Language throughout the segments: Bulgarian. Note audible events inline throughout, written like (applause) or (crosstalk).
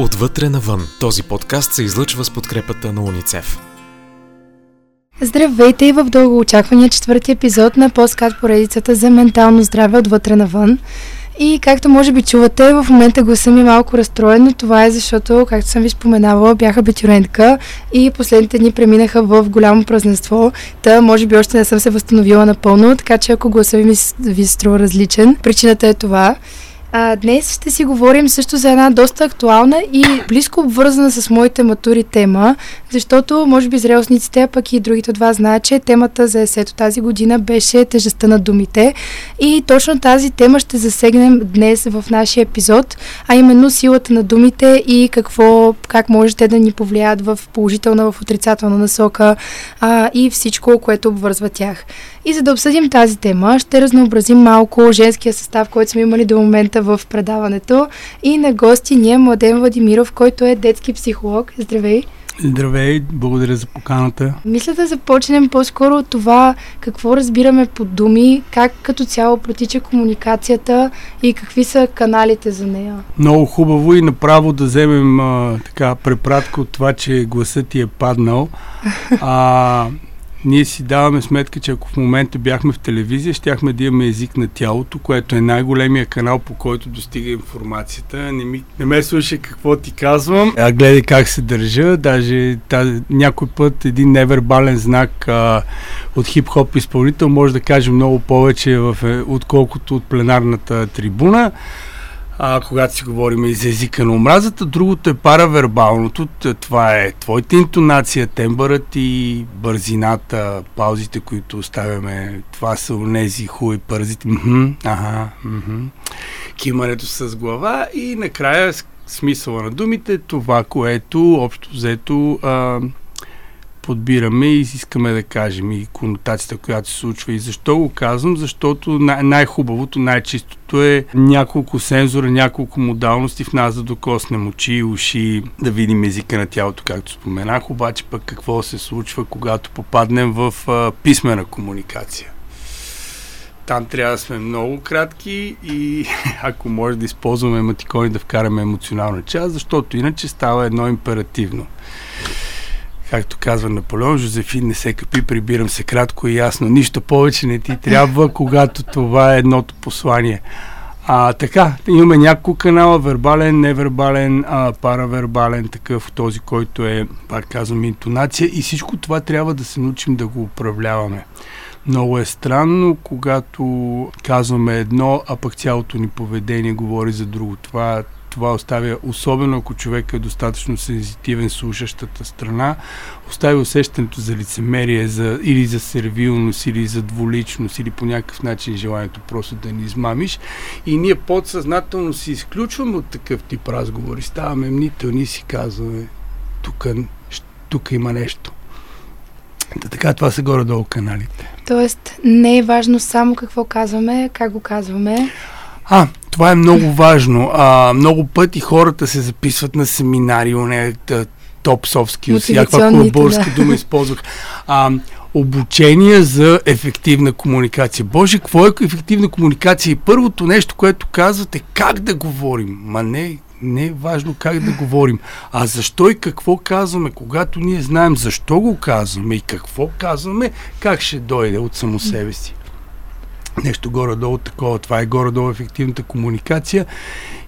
Отвътре навън. Този подкаст се излъчва с подкрепата на уницев. Здравейте и в дълго очаквания четвърти епизод на подкаст поредицата за ментално здраве отвътре навън. И както може би чувате, в момента гласа ми е малко разстроен, но това е защото, както съм ви споменавала, бях абитюрентка и последните дни преминаха в голямо празненство. Та може би още не съм се възстановила напълно, така че ако гласа ми ви струва различен, причината е това. А, днес ще си говорим също за една доста актуална и близко обвързана с моите матури тема, защото може би зрелостниците, а пък и другите от вас знаят, че темата за есето тази година беше тежестта на думите. И точно тази тема ще засегнем днес в нашия епизод, а именно силата на думите и какво, как можете да ни повлияят в положителна, в отрицателна насока а, и всичко, което обвързва тях. И за да обсъдим тази тема, ще разнообразим малко женския състав, който сме имали до момента в предаването. И на гости ни е Младен Владимиров, който е детски психолог. Здравей! Здравей, благодаря за поканата. Мисля да започнем по-скоро от това какво разбираме под думи, как като цяло протича комуникацията и какви са каналите за нея. Много хубаво и направо да вземем а, така препратка от това, че гласът ти е паднал. (laughs) А, ние си даваме сметка, че ако в момента бяхме в телевизия, щяхме да имаме език на тялото, което е най-големия канал, по който достига информацията. Не, ми, не ме слушай какво ти казвам, а гледай как се държа. Даже тази, някой път един невербален знак а, от хип-хоп изпълнител може да каже много повече, в, е, отколкото от пленарната трибуна а, когато си говорим и за езика на омразата. Другото е паравербалното. Това е твоята интонация, тембърът и бързината, паузите, които оставяме. Това са хуи пързите. Мхм, ага, мхм. Кимането с глава и накрая смисъла на думите, това, което общо взето а, подбираме и искаме да кажем и конотацията, която се случва. И защо го казвам? Защото най- най-хубавото, най-чистото е няколко сензора, няколко модалности в нас да докоснем очи, уши, да видим езика на тялото, както споменах. Обаче пък какво се случва, когато попаднем в а, писмена комуникация? там трябва да сме много кратки и (laughs) ако може да използваме ематикони да вкараме емоционална част, защото иначе става едно императивно. Както казва Наполеон, Жозефин не се капи, прибирам се кратко и ясно. Нищо повече не ти трябва, (laughs) когато това е едното послание. А, така, имаме няколко канала, вербален, невербален, а, паравербален, такъв, този, който е, пак казвам, интонация и всичко това трябва да се научим да го управляваме. Много е странно, когато казваме едно, а пък цялото ни поведение говори за друго. Това това оставя, особено ако човек е достатъчно сензитивен слушащата страна, оставя усещането за лицемерие, за, или за сервилност, или за дволичност, или по някакъв начин желанието просто да ни измамиш. И ние подсъзнателно си изключваме от такъв тип разговори. Ставаме мнителни и си казваме, тук, тук има нещо. Да, така, това са горе-долу каналите. Тоест, не е важно само какво казваме, как го казваме. А, това е много важно. А, много пъти хората се записват на семинари, не топ софски, всякаква българска да. дума използвах. А, обучение за ефективна комуникация. Боже, какво е ефективна комуникация? И първото нещо, което казвате, как да говорим. Ма не, не е важно как да говорим, а защо и какво казваме. Когато ние знаем защо го казваме и какво казваме, как ще дойде от само себе си нещо горе-долу такова. Това е горе-долу ефективната комуникация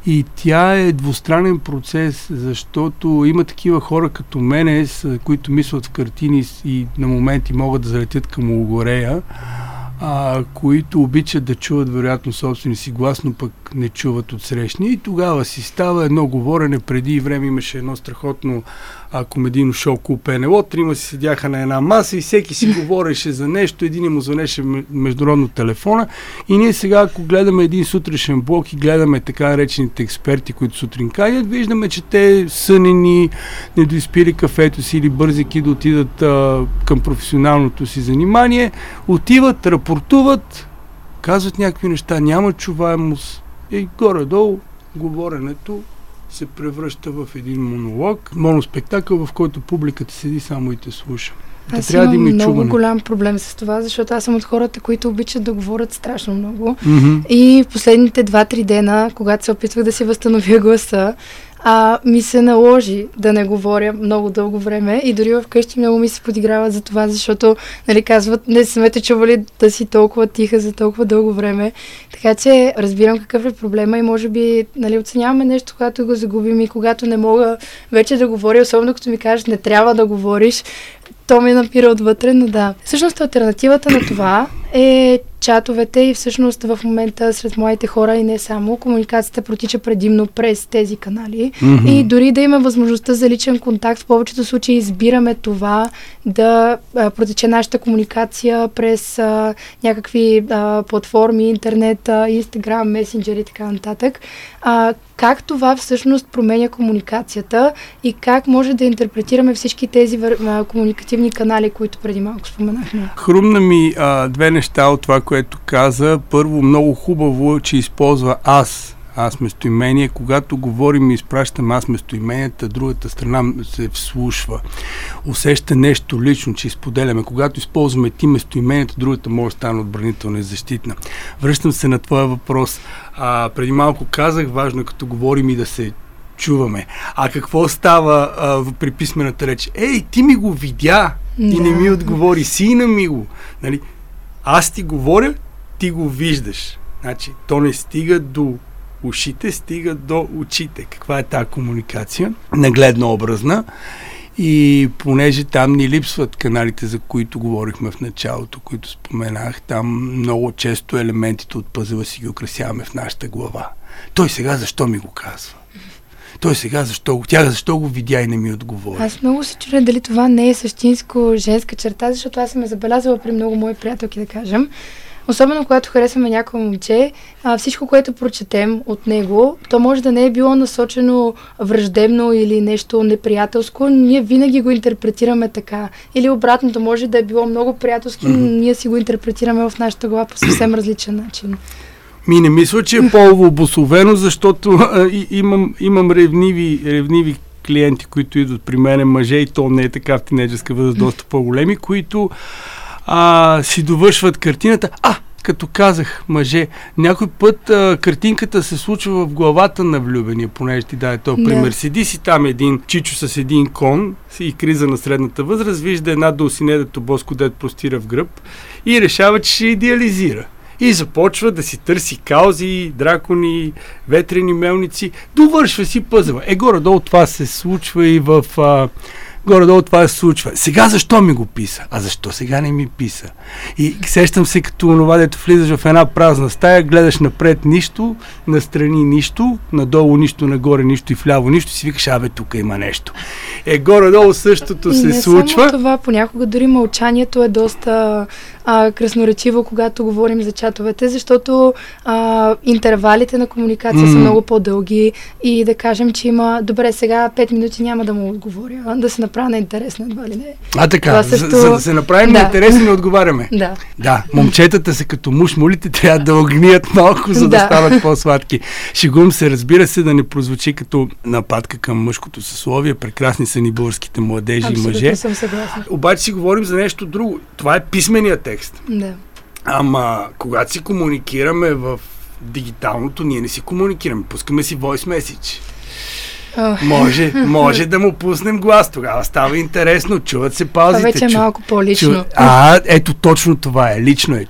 и тя е двустранен процес, защото има такива хора като мене, които мислят в картини и на моменти могат да залетят към Логорея, а, които обичат да чуват вероятно собствени си глас, но пък не чуват от срещни. И тогава си става едно говорене. Преди време имаше едно страхотно а, комедийно шоу Клуб НЛО. Трима си седяха на една маса и всеки си (laughs) говореше за нещо. Един му звънеше международно телефона. И ние сега, ако гледаме един сутрешен блок и гледаме така наречените експерти, които сутрин кадят, виждаме, че те сънени, не доизпили кафето си или бързики да отидат а, към професионалното си занимание, отиват, рапортуват, казват някакви неща, няма чуваемост и горе-долу говоренето се превръща в един монолог, моноспектакъл, в който публиката седи само и те слуша. Аз трябва да има много чуване. голям проблем с това, защото аз съм от хората, които обичат да говорят страшно много. Mm-hmm. И в последните 2-3 дена, когато се опитвах да си възстановя гласа, а, ми се наложи да не говоря много дълго време и дори вкъщи много ми се подиграва за това, защото нали, казват, не сме те чували да си толкова тиха за толкова дълго време. Така че разбирам какъв е проблема и може би нали, оценяваме нещо, когато го загубим и когато не мога вече да говоря, особено като ми кажеш не трябва да говориш, то ми напира отвътре, но да. Всъщност альтернативата на това е чатовете и всъщност в момента сред моите хора и не само, комуникацията протича предимно през тези канали mm-hmm. и дори да има възможността за личен контакт, в повечето случаи избираме това да а, протече нашата комуникация през а, някакви а, платформи, интернет, Инстаграм, месенджери и така нататък. А, как това всъщност променя комуникацията и как може да интерпретираме всички тези а, комуникативни канали, които преди малко споменахме? Хрумна ми а, две неща от това, което каза. Първо, много хубаво, че използва аз аз местоимение. Когато говорим и изпращам аз местоименията, другата страна се вслушва. Усеща нещо лично, че изподеляме. Когато използваме ти местоименията, другата може да стане отбранителна и защитна. Връщам се на твоя въпрос. А, преди малко казах, важно е като говорим и да се чуваме. А какво става а, при писмената реч? Ей, ти ми го видя и не ми отговори. Сина ми го. Нали? Аз ти говоря, ти го виждаш. Значи, то не стига до ушите, стига до очите. Каква е тази комуникация? Нагледно образна. И понеже там ни липсват каналите, за които говорихме в началото, които споменах, там много често елементите от пъзела си ги украсяваме в нашата глава. Той сега защо ми го казва? Той сега защо, тя защо го видя и не ми отговори? Аз много се чудя дали това не е същинско женска черта, защото аз съм я забелязала при много мои приятелки, да кажем. Особено когато харесваме някой момче, а, всичко, което прочетем от него, то може да не е било насочено враждебно или нещо неприятелско, но ние винаги го интерпретираме така. Или обратното, може да е било много приятелски, но ние си го интерпретираме в нашата глава по съвсем различен начин. Ми не мисля, че е полово обословено, защото а, и, имам, имам ревниви, ревниви клиенти, които идват при мен, мъже, и то не е така в тинеджерска възраст, доста по-големи, които а, си довършват картината. А, като казах мъже, някой път а, картинката се случва в главата на влюбения, понеже ти даде този пример. Да. Седи си там един чичо с един кон и криза на средната възраст, вижда една дълсинедето боско дед простира в гръб и решава, че ще идеализира. И започва да си търси каузи, дракони, ветрени мелници, довършва си пъзела. Е, горе-долу това се случва и в а, Горе-долу това се случва. Сега защо ми го писа? А защо сега не ми писа? И сещам се като онова, дето влизаш в една празна стая, гледаш напред нищо, настрани нищо, надолу нищо, нагоре нищо и вляво нищо, си викаш, абе, тук има нещо. Е, горе-долу същото и се не случва. Само това, понякога дори мълчанието е доста а, красноречиво, когато говорим за чатовете, защото а, интервалите на комуникация mm. са много по-дълги и да кажем, че има, добре, сега 5 минути няма да му отговоря, да се направя на интересно, едва ли не. А така, също... за, за да се направим да. на интересно, не отговаряме. Да. Да, момчетата са като муж, молите, трябва да огният малко, за да, да стават по-сладки. Шигум се, разбира се, да не прозвучи като нападка към мъжкото съсловие. Прекрасни са ни българските младежи Абсолютно и мъже. съм съгласна. Обаче си говорим за нещо друго. Това е писменият текст. Да. Ама, когато си комуникираме в дигиталното, ние не си комуникираме. Пускаме си voice message. Oh. Може, (laughs) може да му пуснем глас. Тогава става интересно. Чуват се паузите. Това вече е малко по-лично. Чу... А, ето точно това е. Лично е.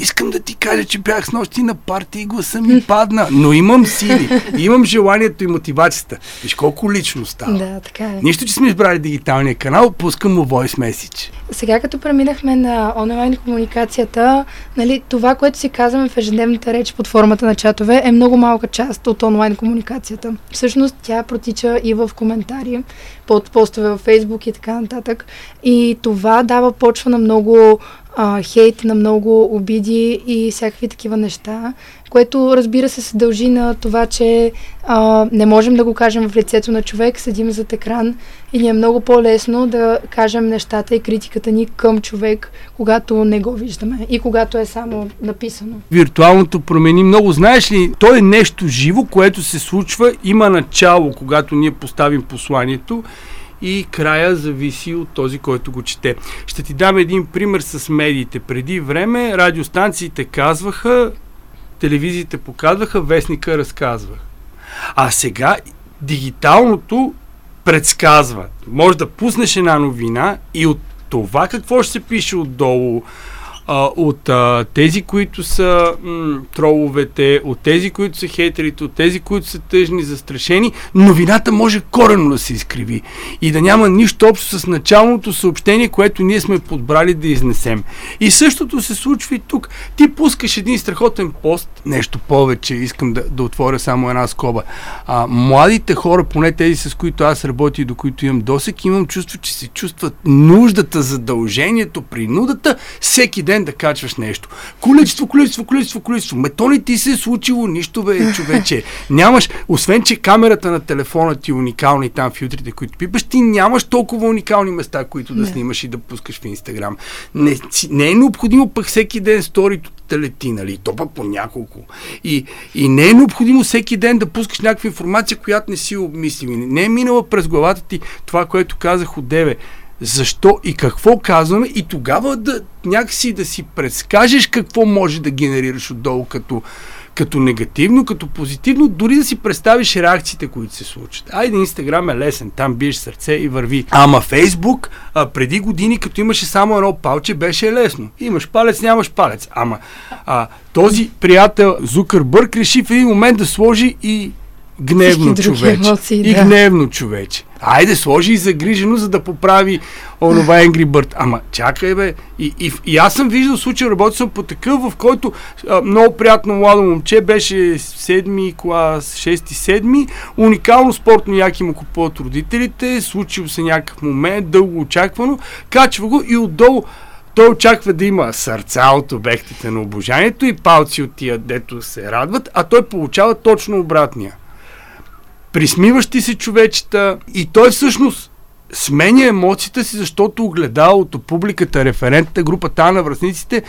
Искам да ти кажа, че бях с нощи на партия и гласа ми падна, но имам сили, имам желанието и мотивацията. Виж колко лично става. Да, така е. Нищо, че сме избрали дигиталния канал, пускам му voice message. Сега като преминахме на онлайн комуникацията, нали, това, което си казваме в ежедневната реч под формата на чатове е много малка част от онлайн комуникацията. Всъщност тя протича и в коментари, под постове във Фейсбук и така нататък. И това дава почва на много а, хейт, на много обиди и всякакви такива неща, което разбира се се дължи на това, че а, не можем да го кажем в лицето на човек, седим зад екран и ни е много по-лесно да кажем нещата и критиката ни към човек, когато не го виждаме и когато е само написано. Виртуалното промени много. Знаеш ли, то е нещо живо, което се случва, има начало, когато ние поставим посланието и края зависи от този, който го чете. Ще ти дам един пример с медиите. Преди време радиостанциите казваха, телевизиите показваха, вестника разказва. А сега дигиталното предсказва. Може да пуснеш една новина и от това какво ще се пише отдолу, а, от а, тези, които са м, троловете, от тези, които са хейтерите, от тези, които са тъжни, застрашени, новината може коренно да се изкриви и да няма нищо общо с началното съобщение, което ние сме подбрали да изнесем. И същото се случва и тук. Ти пускаш един страхотен пост, нещо повече, искам да, да отворя само една скоба. А, младите хора, поне тези с които аз работя и до които имам досек, имам чувство, че се чувстват нуждата, задължението, принудата всеки ден ден да качваш нещо. Количество, количество, количество, количество. Ме то не ти се е случило нищо, бе, човече. Нямаш, освен, че камерата на телефона ти е уникална и там филтрите, които пипаш, ти нямаш толкова уникални места, които да не. снимаш и да пускаш в Инстаграм. Не, не е необходимо пък всеки ден сторито лети, нали? То пък по няколко. И, и не е необходимо всеки ден да пускаш някаква информация, която не си обмислил. Не е минала през главата ти това, което казах от деве защо и какво казваме и тогава да някакси да си предскажеш какво може да генерираш отдолу като, като негативно, като позитивно, дори да си представиш реакциите, които се случат. Айде, Инстаграм е лесен, там биеш сърце и върви. Ама Фейсбук, а, преди години, като имаше само едно палче, беше лесно. Имаш палец, нямаш палец. Ама а, този приятел Зукърбърг реши в един момент да сложи и гневно човече. Емоции, да. И гневно човече. Айде, сложи и загрижено, за да поправи онова (laughs) Angry Bird. Ама, чакай бе. И, и, и аз съм виждал случай, работил съм по такъв, в който а, много приятно младо момче беше седми клас, шести, седми, уникално спортно яки му купуват родителите, случил се някакъв момент, дълго очаквано, качва го и отдолу той очаква да има сърца от обектите на обожанието и палци от тия, дето се радват, а той получава точно обратния присмиващи се човечета и той всъщност сменя емоциите си, защото огледалото, публиката, референтната група, та на връзниците,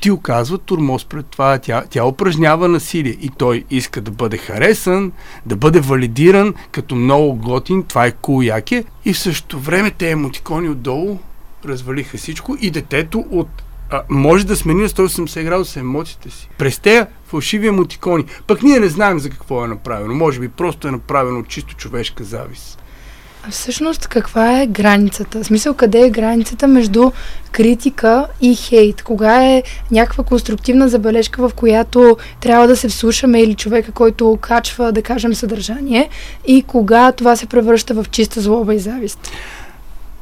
ти оказва турмоз пред това. Тя, тя упражнява насилие и той иска да бъде харесан, да бъде валидиран като много готин, това е кул яке и в същото време те емотикони отдолу развалиха всичко и детето от а, може да смени на 180 градуса емоциите си. През тея фалшиви емотикони. Пък ние не знаем за какво е направено. Може би просто е направено чисто човешка завис. А всъщност каква е границата? В смисъл къде е границата между критика и хейт? Кога е някаква конструктивна забележка, в която трябва да се вслушаме или човека, който качва, да кажем, съдържание и кога това се превръща в чиста злоба и завист?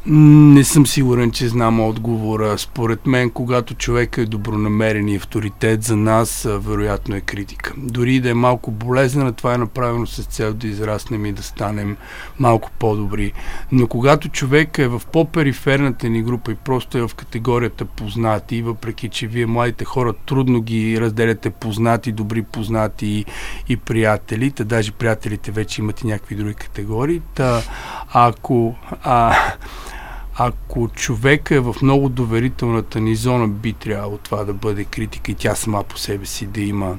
Не съм сигурен, че знам отговора. Според мен, когато човек е добронамерен и авторитет за нас, вероятно е критика. Дори да е малко болезнена, това е направено с цел да израснем и да станем малко по-добри. Но когато човек е в по-периферната ни група и просто е в категорията познати, въпреки че вие младите хора трудно ги разделяте познати, добри познати и, и приятели, та даже приятелите вече имат и някакви други категории, та ако а, ако човек е в много доверителната ни зона, би трябвало това да бъде критика и тя сама по себе си да има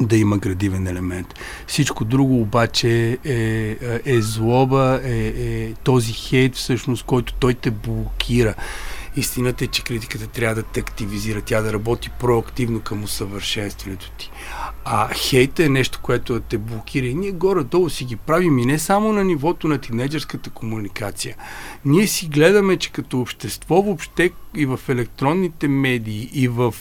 да има градивен елемент. Всичко друго обаче е, е, е злоба, е, е този хейт всъщност, който той те блокира. Истината е, че критиката трябва да те активизира, тя да работи проактивно към усъвършенстването ти. А хейта е нещо, което те блокира и ние горе-долу си ги правим и не само на нивото на тинейджърската комуникация. Ние си гледаме, че като общество въобще и в електронните медии, и в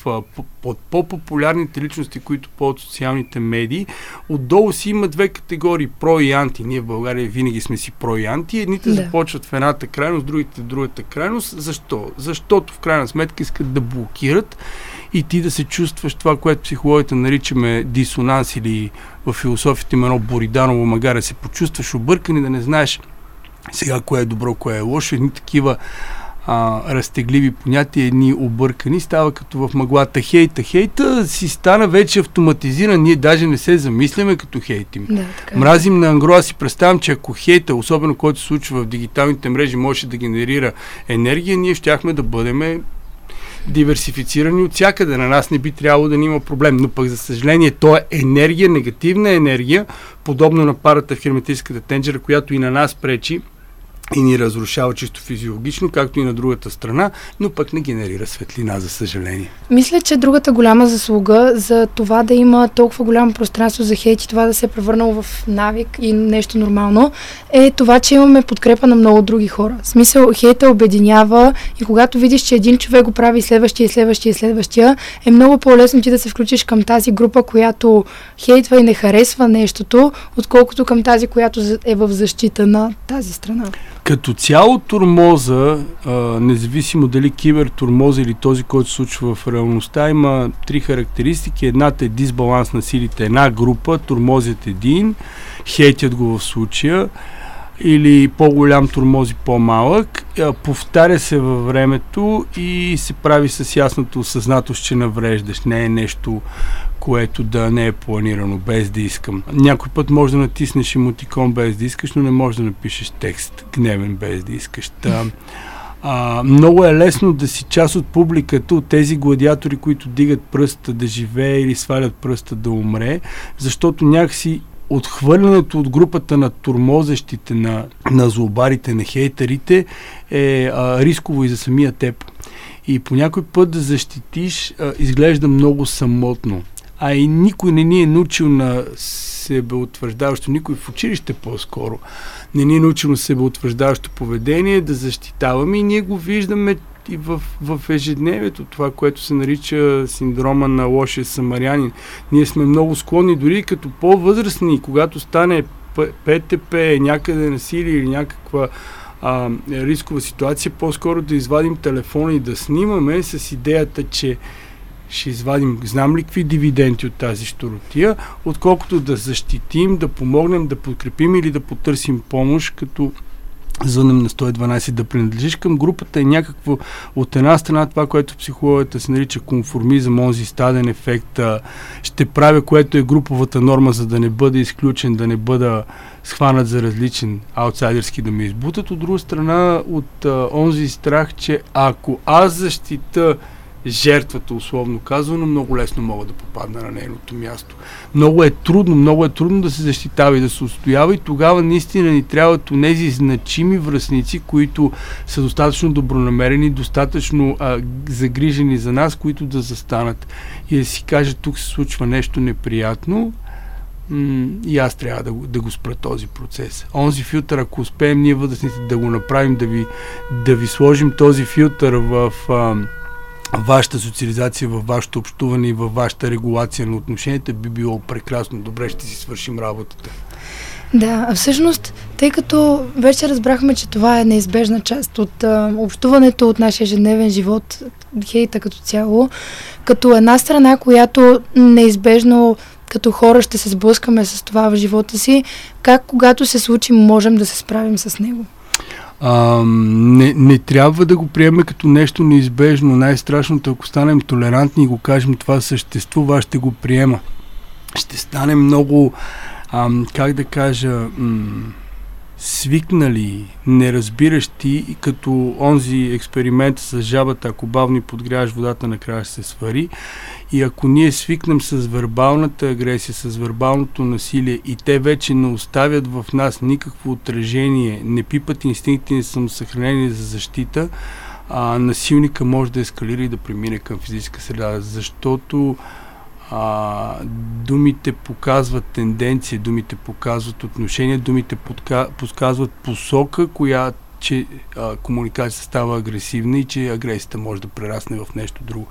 под по-популярните личности, които ползват социалните медии, отдолу си има две категории про и анти. Ние в България винаги сме си про и анти. Едните да. започват в едната крайност, другите в другата крайност. Защо? Защото в крайна сметка искат да блокират и ти да се чувстваш това, което психологията наричаме дисонанс или в философията има едно Бориданово магаре, се почувстваш объркан и да не знаеш сега кое е добро, кое е лошо. Едни такива а, разтегливи понятия, едни объркани, става като в мъглата хейта. Хейта си стана вече автоматизиран, ние даже не се замисляме като хейтим. Да, така. Е. Мразим на ангро, аз си представям, че ако хейта, особено който се случва в дигиталните мрежи, може да генерира енергия, ние щяхме да бъдем диверсифицирани от всякъде. На нас не би трябвало да има проблем. Но пък, за съжаление, то е енергия, негативна енергия, подобно на парата в херметическата тенджера, която и на нас пречи и ни разрушава чисто физиологично, както и на другата страна, но пък не генерира светлина, за съжаление. Мисля, че другата голяма заслуга за това да има толкова голямо пространство за хейт и това да се е превърнало в навик и нещо нормално, е това, че имаме подкрепа на много други хора. В смисъл, хейта обединява и когато видиш, че един човек го прави следващия, следващия, следващия, е много по-лесно ти да се включиш към тази група, която хейтва и не харесва нещото, отколкото към тази, която е в защита на тази страна. Като цяло турмоза, а, независимо дали кибертурмоза или този, който се случва в реалността, има три характеристики. Едната е дисбаланс на силите. Една група, турмозят един, хейтят го в случая, или по-голям турмози по-малък, повтаря се във времето и се прави с ясното осъзнатост, че навреждаш. Не е нещо, което да не е планирано, без да искам. Някой път може да натиснеш емотикон без да искаш, но не може да напишеш текст гневен без да искаш. Та, а, много е лесно да си част от публиката, от тези гладиатори, които дигат пръста да живее или свалят пръста да умре, защото някакси отхвърлянето от групата на турмозещите, на, на злобарите, на хейтерите е а, рисково и за самия теб. И по някой път да защитиш а, изглежда много самотно. А и никой не ни е научил на себеутвърждаващо, никой в училище по-скоро не ни е научил на себеутвърждаващо поведение, да защитаваме и ние го виждаме и в, в ежедневието, това, което се нарича синдрома на лошия самарянин. Ние сме много склонни, дори като по-възрастни, когато стане ПТП, някъде насилие или някаква а, рискова ситуация, по-скоро да извадим телефона и да снимаме с идеята, че ще извадим, знам ли какви дивиденти от тази щуротия, отколкото да защитим, да помогнем, да подкрепим или да потърсим помощ, като звънем на 112 да принадлежиш към групата е някакво от една страна това, което психологията се нарича конформизъм, онзи стаден ефект, ще правя, което е груповата норма, за да не бъда изключен, да не бъда схванат за различен аутсайдерски да ме избутат. От друга страна, от а, онзи страх, че ако аз защита жертвата, условно казано, много лесно мога да попадна на нейното място. Много е трудно, много е трудно да се защитава и да се устоява и тогава наистина ни трябват тези значими връзници, които са достатъчно добронамерени, достатъчно а, загрижени за нас, които да застанат и да си кажат, тук се случва нещо неприятно, и аз трябва да, да го спра този процес. Онзи филтър, ако успеем ние възрастните да го направим, да ви, да ви сложим този филтър в... А, вашата социализация, във вашето общуване и във вашата регулация на отношенията би било прекрасно. Добре, ще си свършим работата. Да, а всъщност, тъй като вече разбрахме, че това е неизбежна част от а, общуването от нашия ежедневен живот, хейта като цяло, като една страна, която неизбежно като хора ще се сблъскаме с това в живота си, как когато се случи можем да се справим с него? А, не, не трябва да го приеме като нещо неизбежно. Най-страшното, ако станем толерантни и го кажем това съществува, ще го приема. Ще стане много, а, как да кажа, м- свикнали, неразбиращи, като онзи експеримент с жабата, ако бавно подгряваш водата, накрая ще се свари. И ако ние свикнем с вербалната агресия, с вербалното насилие и те вече не оставят в нас никакво отражение, не пипат инстинкти на самосъхранение за защита, а, насилника може да ескалира и да премине към физическа среда, защото а, думите показват тенденция, думите показват отношения, думите подсказват посока, коя че а, комуникацията става агресивна и че агресията може да прерасне в нещо друго.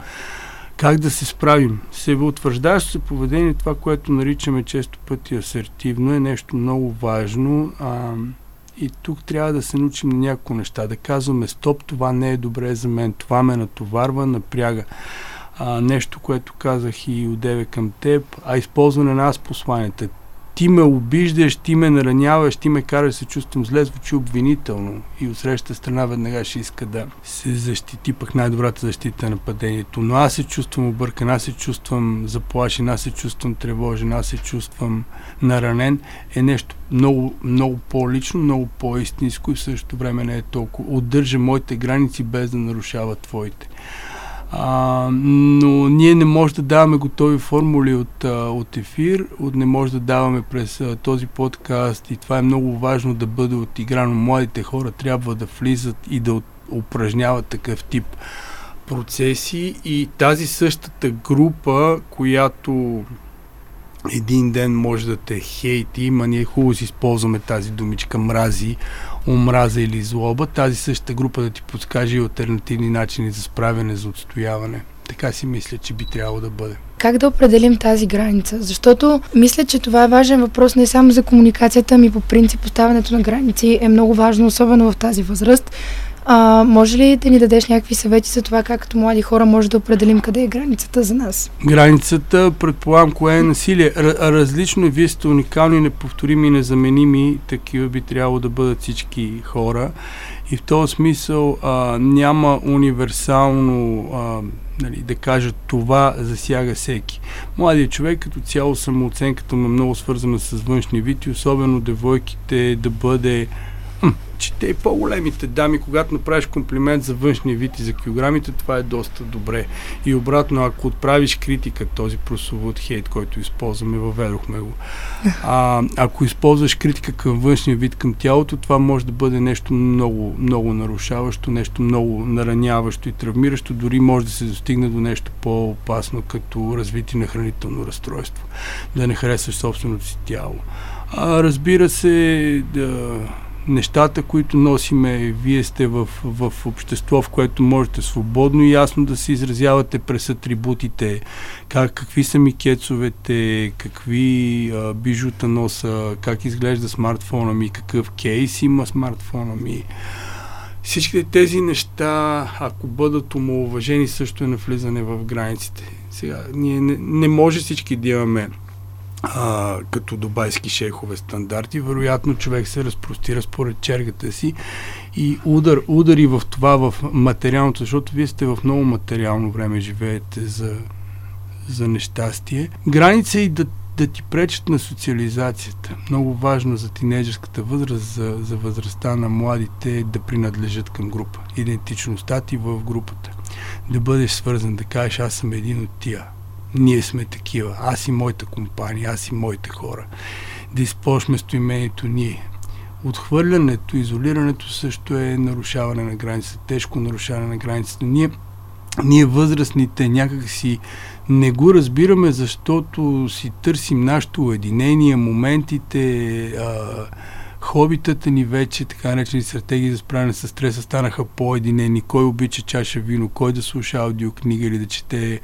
Как да се справим? Себеутвърждаващо се поведение, това, което наричаме често пъти асертивно, е нещо много важно. А, и тук трябва да се научим на някои неща. Да казваме, стоп, това не е добре за мен, това ме натоварва, напряга а, нещо, което казах и отдеве към теб, а използване на аз посланията. Ти ме обиждаш, ти ме нараняваш, ти ме караш се чувствам зле, звучи обвинително и от срещата страна веднага ще иска да се защити, пък най-добрата защита е нападението. Но аз се чувствам объркан, аз се чувствам заплашен, аз се чувствам тревожен, аз се чувствам наранен, е нещо много, много по-лично, много по-истинско и в същото време не е толкова. Отдържа моите граници без да нарушава твоите. А, но ние не може да даваме готови формули от, от ефир, от не може да даваме през този подкаст и това е много важно да бъде отиграно. Младите хора трябва да влизат и да упражняват такъв тип процеси и тази същата група, която един ден може да те хейти, има ние хубаво си използваме тази думичка мрази, омраза или злоба, тази същата група да ти подскаже и альтернативни начини за справяне, за отстояване. Така си мисля, че би трябвало да бъде. Как да определим тази граница? Защото мисля, че това е важен въпрос не само за комуникацията, ми по принцип поставянето на граници е много важно, особено в тази възраст. А, може ли да ни дадеш някакви съвети за това как като млади хора може да определим къде е границата за нас? Границата, предполагам, кое е насилие. Р- различно е, вие сте уникални, неповторими, незаменими, такива би трябвало да бъдат всички хора. И в този смисъл а, няма универсално а, нали, да кажа това засяга всеки. Младият човек като цяло самооценката му е много свързана с външни вид и особено девойките да бъде че те и по-големите дами, когато направиш комплимент за външния вид и за килограмите, това е доста добре. И обратно, ако отправиш критика, този прословут хейт, който използваме, въведохме го. А, ако използваш критика към външния вид, към тялото, това може да бъде нещо много, много нарушаващо, нещо много нараняващо и травмиращо, дори може да се достигне до нещо по-опасно, като развитие на хранително разстройство. Да не харесваш собственото си тяло. А, разбира се, да, нещата, които носиме, вие сте в, в общество, в което можете свободно и ясно да се изразявате през атрибутите, как, какви са ми кецовете, какви а, бижута носа, как изглежда смартфона ми, какъв кейс има смартфона ми. Всичките тези неща, ако бъдат омалуважени, също е навлизане в границите. Сега, ние не, не може всички да имаме а, като дубайски шейхове стандарти, вероятно човек се разпростира според чергата си и удар, удари в това, в материалното, защото вие сте в много материално време, живеете за, за нещастие. Граница и да, да ти пречат на социализацията. Много важно за тинейджерската възраст, за, за възрастта на младите е да принадлежат към група. Идентичността ти в групата. Да бъдеш свързан, да кажеш аз съм един от тия ние сме такива, аз и моята компания, аз и моите хора. Да използваш местоимението ние. Отхвърлянето, изолирането също е нарушаване на границата, тежко нарушаване на границата. Ние, ние възрастните някак си не го разбираме, защото си търсим нашето уединение, моментите, а, хобитата ни вече, така наречени стратегии за справяне с стреса, станаха по-единени. Кой обича чаша вино, кой да слуша аудиокнига или да чете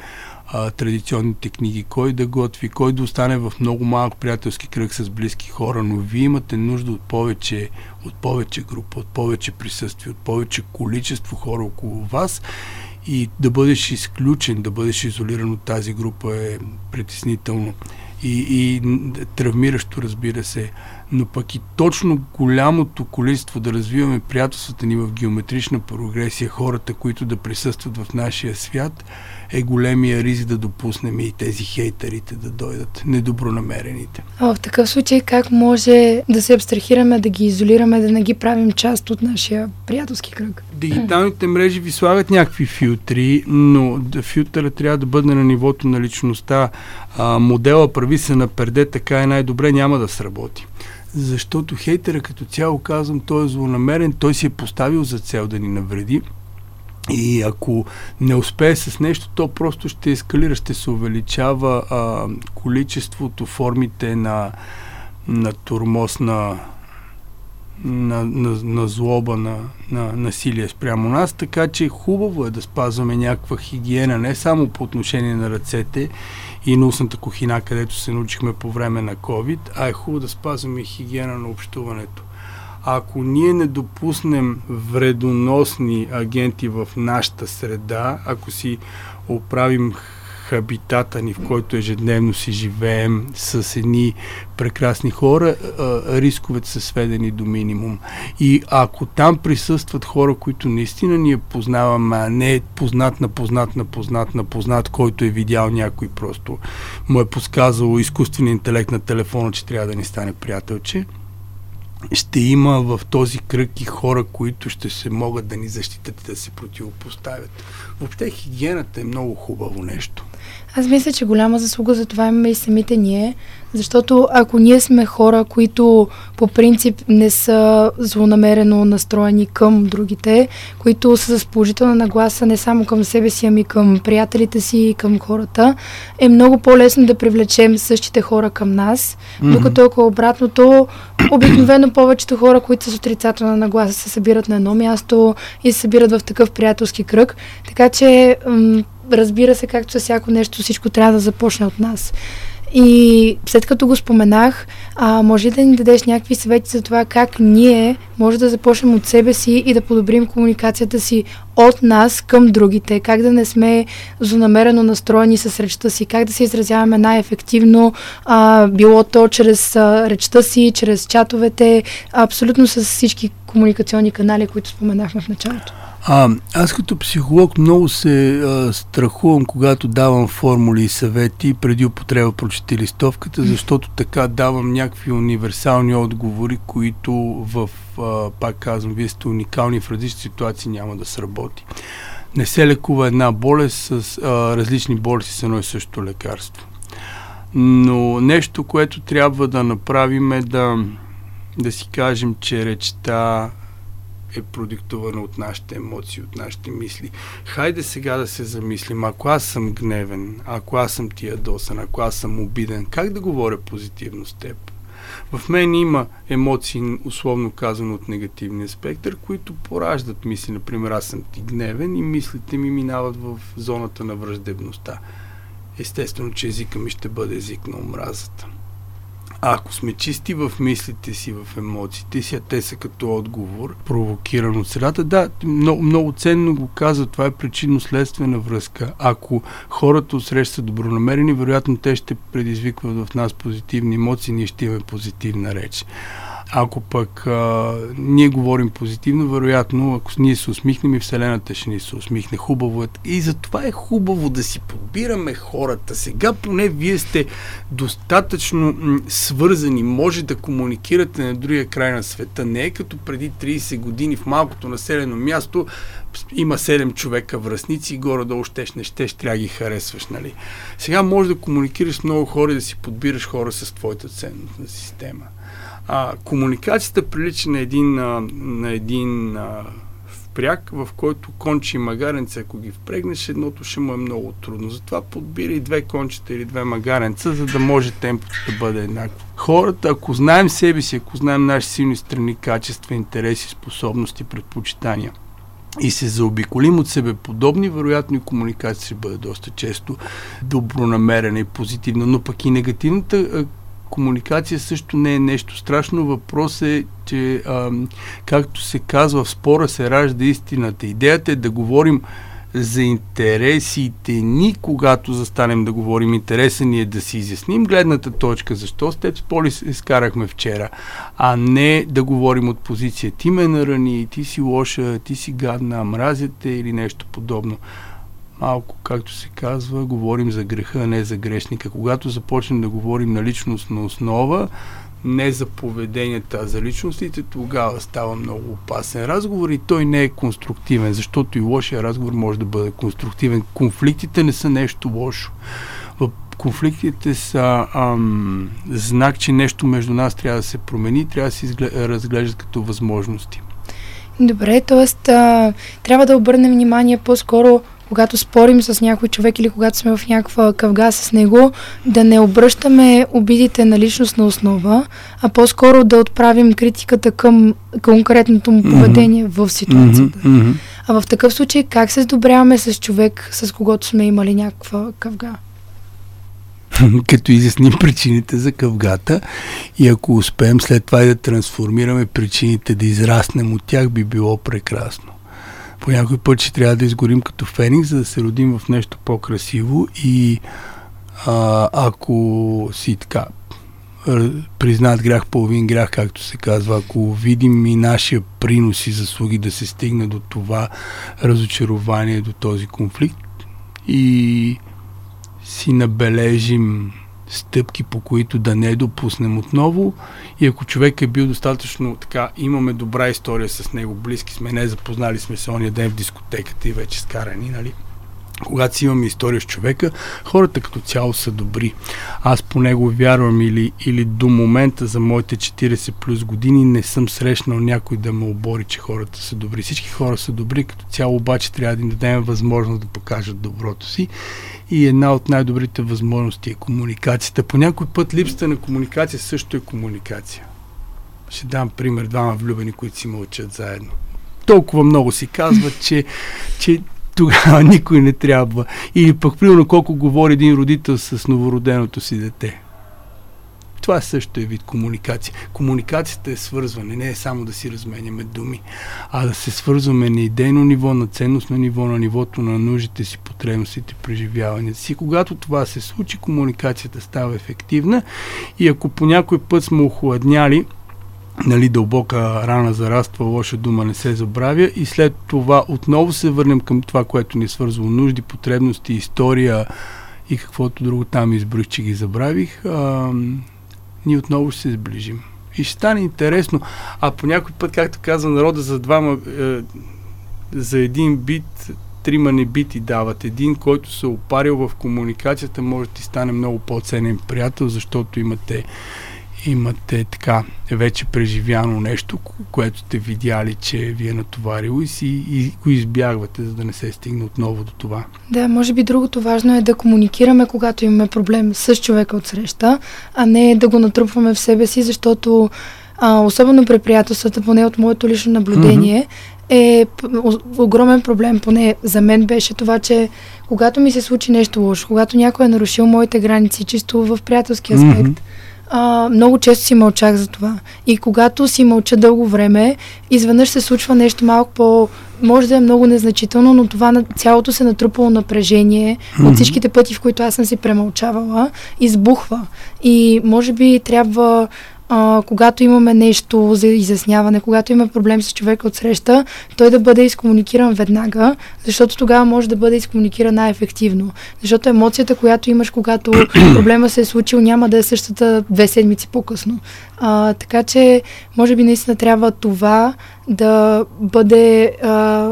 а, традиционните книги, кой да готви, кой да остане в много малък приятелски кръг с близки хора, но вие имате нужда от повече, от повече група, от повече присъствие, от повече количество хора около вас и да бъдеш изключен, да бъдеш изолиран от тази група е притеснително и, и травмиращо, разбира се. Но пък и точно голямото количество да развиваме приятелствата ни в геометрична прогресия, хората, които да присъстват в нашия свят – е големия риск да допуснем и тези хейтерите да дойдат, недобронамерените. А в такъв случай как може да се абстрахираме, да ги изолираме, да не ги правим част от нашия приятелски кръг? Дигиталните мрежи ви слагат някакви филтри, но филтъра трябва да бъде на нивото на личността. А, модела прави се на перде, така е най-добре, няма да сработи защото хейтера като цяло казвам, той е злонамерен, той си е поставил за цел да ни навреди и ако не успее с нещо, то просто ще ескалира, ще се увеличава а, количеството, формите на, на турмоз, на, на, на, на злоба, на, на насилие спрямо нас, така че хубаво е да спазваме някаква хигиена, не само по отношение на ръцете и на устната кухина, където се научихме по време на COVID, а е хубаво да спазваме хигиена на общуването ако ние не допуснем вредоносни агенти в нашата среда, ако си оправим хабитата ни, в който ежедневно си живеем с едни прекрасни хора, рисковете са сведени до минимум. И ако там присъстват хора, които наистина ние познаваме, а не познат на познат на познат на познат, който е видял някой просто му е подсказал изкуствен интелект на телефона, че трябва да ни стане приятелче, ще има в този кръг и хора, които ще се могат да ни защитат и да се противопоставят. Въобще хигиената е много хубаво нещо. Аз мисля, че голяма заслуга за това имаме и самите ние, защото ако ние сме хора, които по принцип не са злонамерено настроени към другите, които са с положителна нагласа не само към себе си, ами към приятелите си и към хората, е много по-лесно да привлечем същите хора към нас, mm-hmm. докато ако обратното, обикновено повечето хора, които са с отрицателна нагласа, се събират на едно място и се събират в такъв приятелски кръг. Така че м- разбира се, както със всяко нещо, всичко трябва да започне от нас. И след като го споменах, а, може ли да ни дадеш някакви съвети за това как ние може да започнем от себе си и да подобрим комуникацията си от нас към другите, как да не сме злонамерено настроени с речта си, как да се изразяваме най-ефективно, а, било то чрез а, речта си, чрез чатовете, абсолютно с всички комуникационни канали, които споменахме в началото. А, аз като психолог много се а, страхувам, когато давам формули и съвети преди употреба прочети листовката, защото така давам някакви универсални отговори, които в, а, пак казвам, вие сте уникални в различни ситуации, няма да сработи. Не се лекува една болест с а, различни болести с едно и също лекарство. Но нещо, което трябва да направим е да, да си кажем, че речта е продиктувана от нашите емоции, от нашите мисли. Хайде сега да се замислим, ако аз съм гневен, ако аз съм ти ядосан, ако аз съм обиден, как да говоря позитивно с теб? В мен има емоции, условно казано, от негативния спектър, които пораждат мисли. Например, аз съм ти гневен и мислите ми минават в зоната на враждебността. Естествено, че езика ми ще бъде език на омразата. Ако сме чисти в мислите си, в емоциите си, а те са като отговор, провокиран от средата, да, много, много ценно го казва, това е причинно-следствена връзка. Ако хората са добронамерени, вероятно те ще предизвикват в нас позитивни емоции, ние ще имаме позитивна реч. Ако пък а, ние говорим позитивно, вероятно, ако ние се усмихнем и Вселената ще ни се усмихне. Хубаво е. И затова е хубаво да си подбираме хората. Сега поне вие сте достатъчно м- свързани, може да комуникирате на другия край на света. Не е като преди 30 години в малкото населено място има 7 човека връзници и горе-долу щеш, не щеш, трябва ги харесваш, нали? Сега може да комуникираш с много хора и да си подбираш хора с твоята ценностна система. А, комуникацията прилича на един, а, на един а, впряг, в който кончи и магаренца, ако ги впрегнеш, едното ще му е много трудно. Затова подбирай две кончета или две магаренца, за да може темпото да бъде еднакво. Хората, ако знаем себе си, ако знаем наши силни страни, качества, интереси, способности, предпочитания, и се заобиколим от себе подобни, вероятно и комуникация ще бъде доста често добронамерена и позитивна, но пък и негативната комуникация също не е нещо страшно. Въпрос е, че а, както се казва, в спора се ражда истината. Идеята е да говорим за интересите ни, когато застанем да говорим. Интереса ни е да си изясним гледната точка, защо с теб с Поли изкарахме вчера, а не да говорим от позиция ти ме нарани, ти си лоша, ти си гадна, мразяте или нещо подобно малко, както се казва, говорим за греха, а не за грешника. Когато започнем да говорим на личностна основа, не за поведенията, а за личностите, тогава става много опасен разговор и той не е конструктивен, защото и лошия разговор може да бъде конструктивен. Конфликтите не са нещо лошо. Конфликтите са ам, знак, че нещо между нас трябва да се промени, трябва да се разглеждат като възможности. Добре, т.е. трябва да обърнем внимание по-скоро когато спорим с някой човек или когато сме в някаква къвга с него, да не обръщаме обидите на личностна основа, а по-скоро да отправим критиката към конкретното му поведение mm-hmm. в ситуацията. Mm-hmm. А в такъв случай как се сдобряваме с човек, с когото сме имали някаква къвга? (laughs) като изясним причините за къвгата и ако успеем след това да трансформираме причините, да израснем от тях, би било прекрасно по някой път ще трябва да изгорим като феникс, за да се родим в нещо по-красиво и а, ако си така признат грях, половин грях, както се казва, ако видим и нашия принос и заслуги да се стигне до това разочарование, до този конфликт и си набележим стъпки, по които да не допуснем отново. И ако човек е бил достатъчно така, имаме добра история с него, близки сме, не запознали сме се ония ден в дискотеката и вече скарани, нали? Когато си имаме история с човека, хората като цяло са добри. Аз по него вярвам или, или до момента за моите 40 плюс години не съм срещнал някой да ме обори, че хората са добри. Всички хора са добри, като цяло обаче трябва да им дадем възможност да покажат доброто си. И една от най-добрите възможности е комуникацията. По някой път липсата на комуникация също е комуникация. Ще дам пример двама влюбени, които си мълчат заедно толкова много си казват, че, че тогава (laughs) никой не трябва. Или пък, примерно, колко говори един родител с новороденото си дете. Това също е вид комуникация. Комуникацията е свързване, не е само да си разменяме думи, а да се свързваме на идейно ниво, на ценностно ниво, на нивото на нуждите си, потребностите, преживяванията си. Когато това се случи, комуникацията става ефективна и ако по някой път сме охладняли, нали, дълбока рана зараства, лоша дума не се забравя и след това отново се върнем към това, което ни е свързвало нужди, потребности, история и каквото друго там изброих, че ги забравих, а, ние отново ще се сближим. И ще стане интересно. А по някой път, както казва народа, за двама, е, за един бит, трима не бити дават. Един, който се опарил в комуникацията, може да ти стане много по-ценен приятел, защото имате имате така вече преживяно нещо, което сте видяли, че ви е натоварило и, си, и го избягвате, за да не се стигне отново до това. Да, може би другото важно е да комуникираме, когато имаме проблем с човека от среща, а не да го натрупваме в себе си, защото а, особено при приятелствата, поне от моето лично наблюдение, mm-hmm. е огромен проблем, поне за мен беше това, че когато ми се случи нещо лошо, когато някой е нарушил моите граници, чисто в приятелски аспект, mm-hmm а, много често си мълчах за това. И когато си мълча дълго време, изведнъж се случва нещо малко по... Може да е много незначително, но това на цялото се натрупало напрежение mm-hmm. от всичките пъти, в които аз съм си премълчавала, избухва. И може би трябва а, когато имаме нещо за изясняване, когато има проблем с човека от среща, той да бъде изкомуникиран веднага, защото тогава може да бъде изкомуникиран най-ефективно. Защото емоцията, която имаш, когато (clears throat) проблема се е случил, няма да е същата две седмици по-късно. А, така че, може би наистина трябва това да бъде а,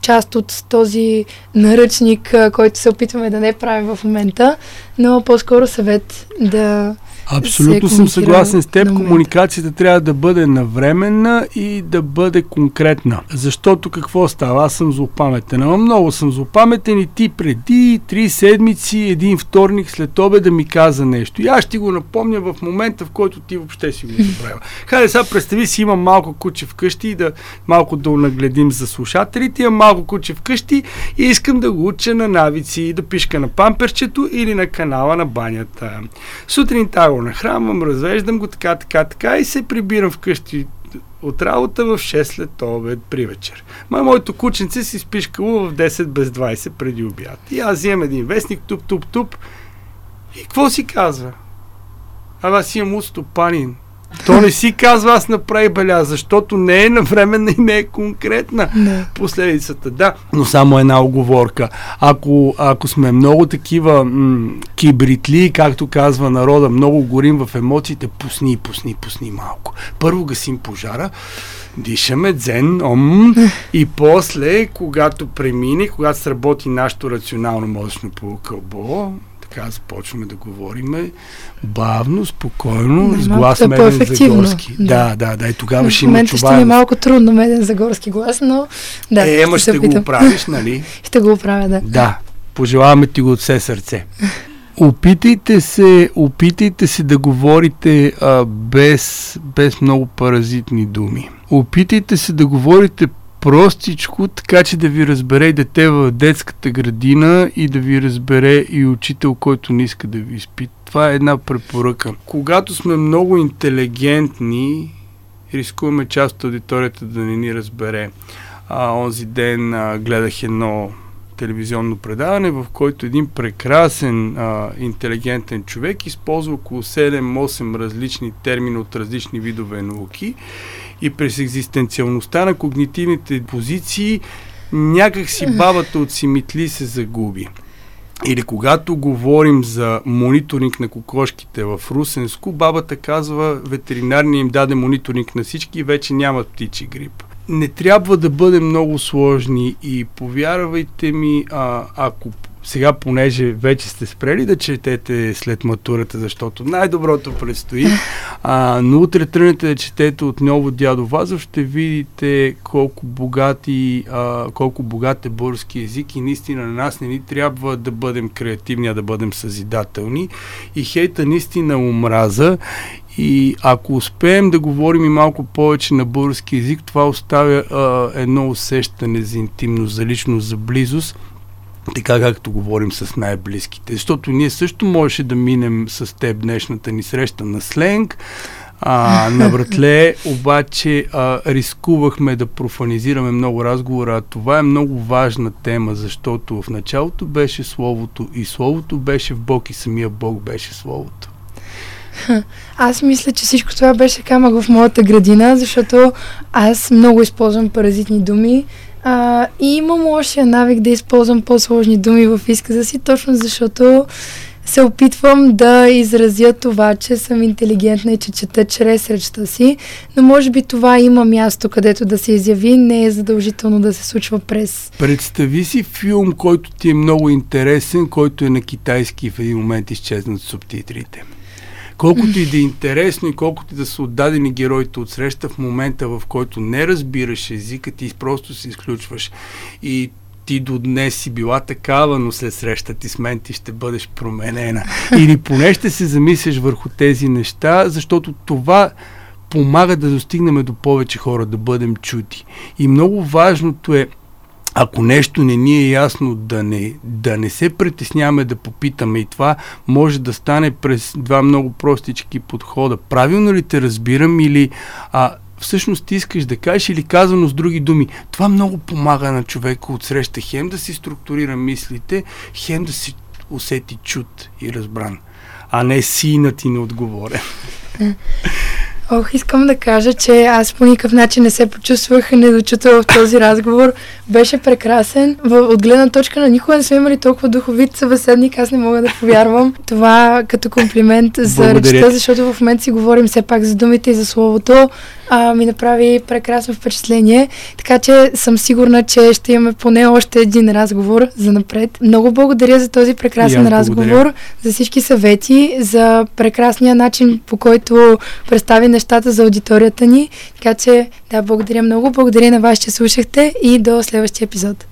част от този наръчник, който се опитваме да не правим в момента, но по-скоро съвет да Абсолютно съм съгласен с теб. Комуникацията трябва да бъде навременна и да бъде конкретна. Защото какво става? Аз съм злопаметен. Ама много съм злопаметен и ти преди три седмици, един вторник след обед да ми каза нещо. И аз ще го напомня в момента, в който ти въобще си го (laughs) забравя. Хайде сега представи си, имам малко куче вкъщи и да малко да нагледим за слушателите. Имам малко куче вкъщи и искам да го уча на навици, да пишка на памперчето или на канала на банята. Сутринта го нахранвам, развеждам го така, така, така и се прибирам вкъщи от работа в 6 след обед при вечер. Ма моето кученце си спишкало в 10 без 20 преди обяд. И аз вземам един вестник, туп, туп, туп. И какво си казва? Аз имам устопанин. То не си казва, аз направи беля, защото не е навременна и не е конкретна не. последицата. Да, но само една оговорка. Ако, ако сме много такива м- кибритли, както казва народа, много горим в емоциите, пусни, пусни, пусни малко. Първо гасим пожара, дишаме дзен, ом, и после, когато премине, когато сработи нашето рационално мозъчно полукълбо, така започваме да говорим бавно, спокойно, да, с глас е Меден Загорски. Да. да, да, да. И тогава ще има чуваемост. ще ми е малко трудно Меден Загорски глас, но да. Е, ема ще, ще го оправиш, нали? (laughs) ще го оправя, да. Да. Пожелаваме ти го от все сърце. Опитайте се, опитайте се да говорите а, без, без много паразитни думи. Опитайте се да говорите простичко, така че да ви разбере и дете в детската градина и да ви разбере и учител, който не иска да ви изпита. Това е една препоръка. Когато сме много интелигентни, рискуваме част от аудиторията да не ни разбере. А, онзи ден а, гледах едно телевизионно предаване, в който един прекрасен, а, интелигентен човек използва около 7-8 различни термини от различни видове науки и през екзистенциалността на когнитивните позиции някак си бабата от Симитли се загуби. Или когато говорим за мониторинг на кокошките в Русенско, бабата казва, ветеринарния им даде мониторинг на всички и вече нямат птичи грип. Не трябва да бъдем много сложни и повярвайте ми, а, ако сега, понеже вече сте спрели да четете след матурата, защото най-доброто предстои, а, но утре тръгнете да четете отново Дядо Вазов, ще видите колко богати, а, колко богат е български язик и наистина на нас не ни трябва да бъдем креативни, а да бъдем съзидателни. И хейта наистина омраза и ако успеем да говорим и малко повече на български язик, това оставя а, едно усещане за интимност, за личност, за близост, така както говорим с най-близките. Защото ние също можеше да минем с теб днешната ни среща на сленг, а, на братле, (laughs) обаче а, рискувахме да профанизираме много разговора, а това е много важна тема, защото в началото беше Словото и Словото беше в Бог и самия Бог беше Словото. Аз мисля, че всичко това беше камък в моята градина, защото аз много използвам паразитни думи а, и имам лошия навик да използвам по-сложни думи в изказа си, точно защото се опитвам да изразя това, че съм интелигентна и че чета чрез речта си, но може би това има място, където да се изяви, не е задължително да се случва през... Представи си филм, който ти е много интересен, който е на китайски и в един момент изчезнат субтитрите. Колкото и да е интересно и колкото и да са отдадени героите от среща в момента, в който не разбираш езика, ти просто се изключваш. И ти до днес си била такава, но след среща ти с мен ти ще бъдеш променена. Или поне ще се замислиш върху тези неща, защото това помага да достигнем до повече хора, да бъдем чути. И много важното е ако нещо не ни е ясно, да не, да не се притесняваме да попитаме и това може да стане през два много простички подхода. Правилно ли те разбирам или а, всъщност ти искаш да кажеш или казано с други думи. Това много помага на човека от среща хем да си структурира мислите, хем да си усети чут и разбран, а не синът и неотговорен. Ох, искам да кажа, че аз по никакъв начин не се почувствах недочута в този разговор. Беше прекрасен. В, от гледна точка на никога не сме имали толкова духовит събеседник. Аз не мога да повярвам. Това като комплимент за речта, защото в момента си говорим все пак за думите и за словото а, ми направи прекрасно впечатление. Така че съм сигурна, че ще имаме поне още един разговор за напред. Много благодаря за този прекрасен разговор, благодаря. за всички съвети, за прекрасния начин, по който представи нещата за аудиторията ни. Така че, да, благодаря много. Благодаря на вас, че слушахте и до следващия епизод.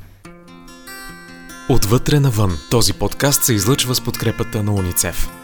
Отвътре навън. Този подкаст се излъчва с подкрепата на уницев.